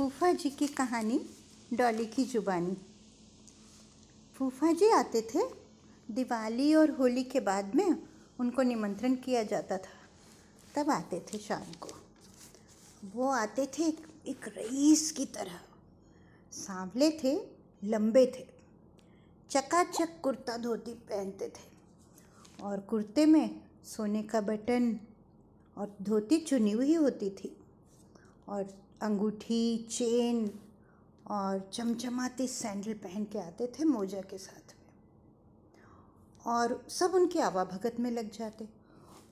फूफा जी की कहानी डॉली की जुबानी। फूफा जी आते थे दिवाली और होली के बाद में उनको निमंत्रण किया जाता था। तब आते थे शाम को। वो आते थे एक, एक रईस की तरह। सांवले थे लंबे थे। चकाचक कुर्ता धोती पहनते थे। और कुर्ते में सोने का बटन और धोती चुनी हुई होती थी। और अंगूठी, चेन और चमचमाते सैंडल पहन के आते थे मोजा के साथ में। और सब उनके आवाभगत में लग जाते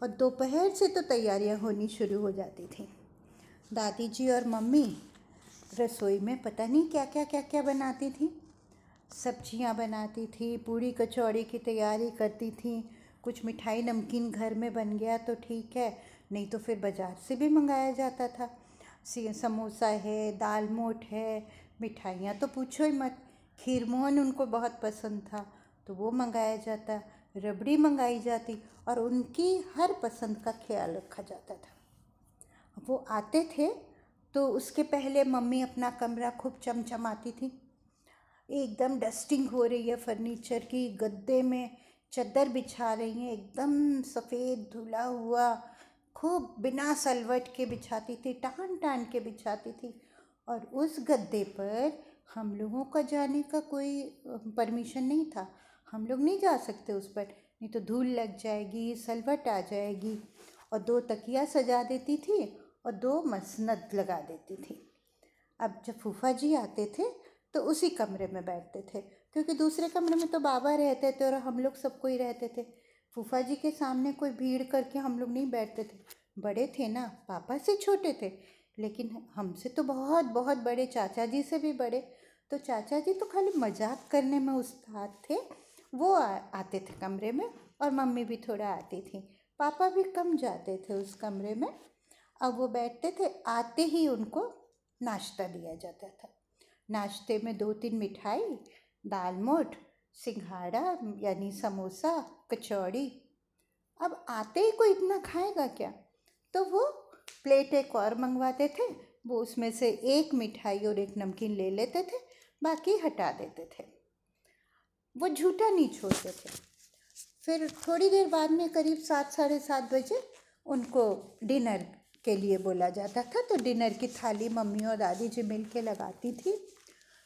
और दोपहर से तो तैयारियाँ होनी शुरू हो जाती थी। दादी जी और मम्मी रसोई में पता नहीं क्या क्या क्या क्या बनाती थी। सब्ज़ियाँ बनाती थी, पूड़ी कचौड़ी की तैयारी करती थी। कुछ मिठाई नमकीन घर में बन गया तो ठीक है, नहीं तो फिर बाज़ार से भी मंगाया जाता था। समोसा है, दाल मोठ है, मिठाइयाँ। तो पूछो ही मत। खीर मोहन उनको बहुत पसंद था तो वो मंगाया जाता, रबड़ी मंगाई जाती और उनकी हर पसंद का ख्याल रखा जाता था। वो आते थे तो उसके पहले मम्मी अपना कमरा खूब चमचमाती थी। एकदम डस्टिंग हो रही है फर्नीचर की, गद्दे में चद्दर बिछा रही हैं, एकदम सफ़ेद धुला हुआ खूब बिना सलवट के बिछाती थी टान टान के बिछाती थी। और उस गद्दे पर हम लोगों का जाने का कोई परमिशन नहीं था। हम लोग नहीं जा सकते उस पर। नहीं तो धूल लग जाएगी, सलवट आ जाएगी और दो तकिया सजा देती थी और दो मसनद लगा देती थी। अब जब फूफा जी आते थे तो उसी कमरे में बैठते थे, क्योंकि दूसरे कमरे में तो बाबा रहते थे और हम लोग सब कोई रहते थे। फूफा जी के सामने कोई भीड़ करके हम लोग नहीं बैठते थे। बड़े थे ना पापा से छोटे थे लेकिन हमसे तो बहुत बहुत बड़े चाचा जी से भी बड़े। तो चाचा जी तो खाली मज़ाक करने में उस्ताद थे वो आ, आते थे कमरे में और मम्मी भी थोड़ा आती थी। पापा भी कम जाते थे उस कमरे में। अब वो बैठते थे आते ही उनको नाश्ता दिया जाता था। नाश्ते में दो तीन मिठाई दाल मोठ सिंघाड़ा यानी समोसा, कचौड़ी। अब आते ही कोई इतना खाएगा क्या? तो वो प्लेट एक और मंगवाते थे, वो उसमें से एक मिठाई और एक नमकीन ले लेते थे, बाकी हटा देते थे। वो झूठा नहीं छोड़ते थे। फिर थोड़ी देर बाद में करीब सात, साढ़े सात बजे उनको डिनर के लिए बोला जाता था तो डिनर की थाली मम्मी और दादी जी मिल के लगाती थी।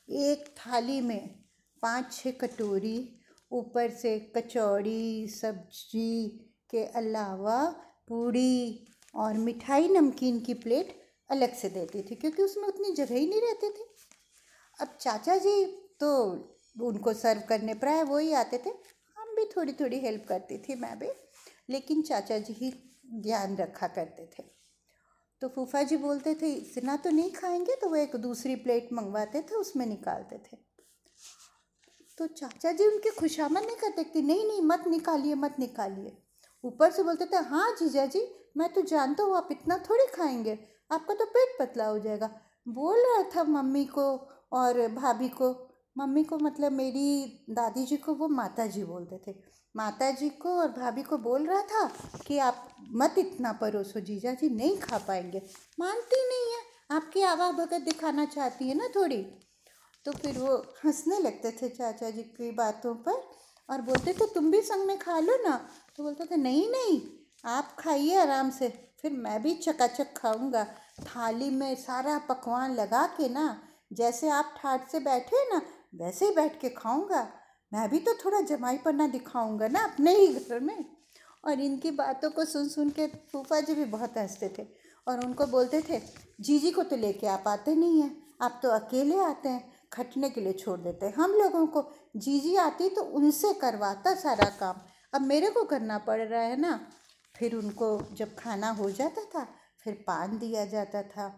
एक थाली में पाँच छः कटोरी, ऊपर से कचौड़ी, सब्ज़ी के अलावा पूड़ी और मिठाई नमकीन की प्लेट अलग से देती थी, क्योंकि उसमें उतनी जगह ही नहीं रहती थी। अब चाचा जी तो उनको सर्व करने प्राय वो ही आते थे। हम भी थोड़ी थोड़ी हेल्प करती थी, मैं भी, लेकिन चाचा जी ही ध्यान रखा करते थे। तो फूफा जी बोलते थे, इतना तो नहीं खाएँगे? तो वो एक दूसरी प्लेट मंगवाते थे, उसमें निकालते थे। तो चाचा जी उनके खुशामद नहीं करते कि नहीं नहीं, मत निकालिए मत निकालिए। ऊपर से बोलते थे हाँ जीजा जी, मैं तो जानता हूँ आप इतना थोड़ी खाएँगे, आपका तो पेट पतला हो जाएगा। बोल रहा था मम्मी को और भाभी को। मम्मी को मतलब मेरी दादी जी को वो माता जी बोलते थे। माता जी को और भाभी को बोल रहा था कि आप मत इतना परोसो, जीजा जी नहीं खा पाएँगे। मानती नहीं है। आपकी आवा भगत दिखाना चाहती है ना थोड़ी? तो फिर वो हंसने लगते थे चाचा जी की बातों पर और बोलते थे तुम भी संग में खा लो ना। तो बोलते थे, नहीं नहीं, आप खाइए आराम से, फिर मैं भी चकाचक खाऊँगा। थाली में सारा पकवान लगा के ना, जैसे आप ठाट से बैठे ना, वैसे ही बैठ के खाऊँगा। मैं भी तो थोड़ा जमाई पन्ना दिखाऊँगा ना अपने ही घर में। और इनकी बातों को सुन सुन के फूफा जी भी बहुत हँसते थे और उनको बोलते थे, जीजी को तो लेके आप आते नहीं हैं, आप तो अकेले आते हैं। खटने के लिए छोड़ देते हैं। हम लोगों को जीजी आती तो उनसे करवाता सारा काम। अब मेरे को करना पड़ रहा है ना, फिर उनको जब खाना हो जाता था, फिर पान दिया जाता था।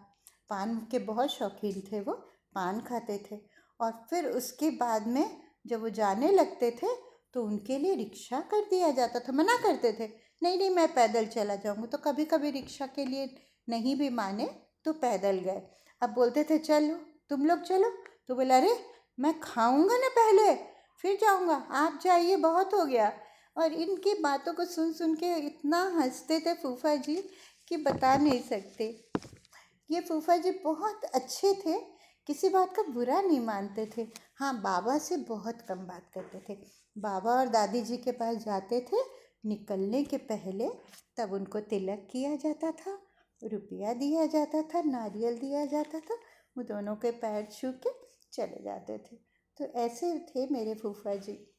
पान के बहुत शौकीन थे वो, पान खाते थे। और फिर उसके बाद में जब वो जाने लगते थे तो उनके लिए रिक्शा कर दिया जाता था। मना करते थे, नहीं नहीं, मैं पैदल चला जाऊँगा। तो कभी कभी रिक्शा के लिए नहीं भी माने तो पैदल गए। अब बोलते थे, चलो, तुम लोग चलो। तो बोला, अरे, मैं खाऊँगा ना पहले, फिर जाऊँगा। आप जाइए, बहुत हो गया। और इनकी बातों को सुन सुन के इतना हँसते थे फूफा जी कि बता नहीं सकते। ये फूफा जी बहुत अच्छे थे, किसी बात का बुरा नहीं मानते थे। हाँ बाबा से बहुत कम बात करते थे। बाबा और दादी जी के पास जाते थे, निकलने के पहले तब उनको तिलक किया जाता था, रुपया दिया जाता था, नारियल दिया जाता था, वो दोनों के पैर छू के चले जाते थे। तो ऐसे थे मेरे फूफा जी।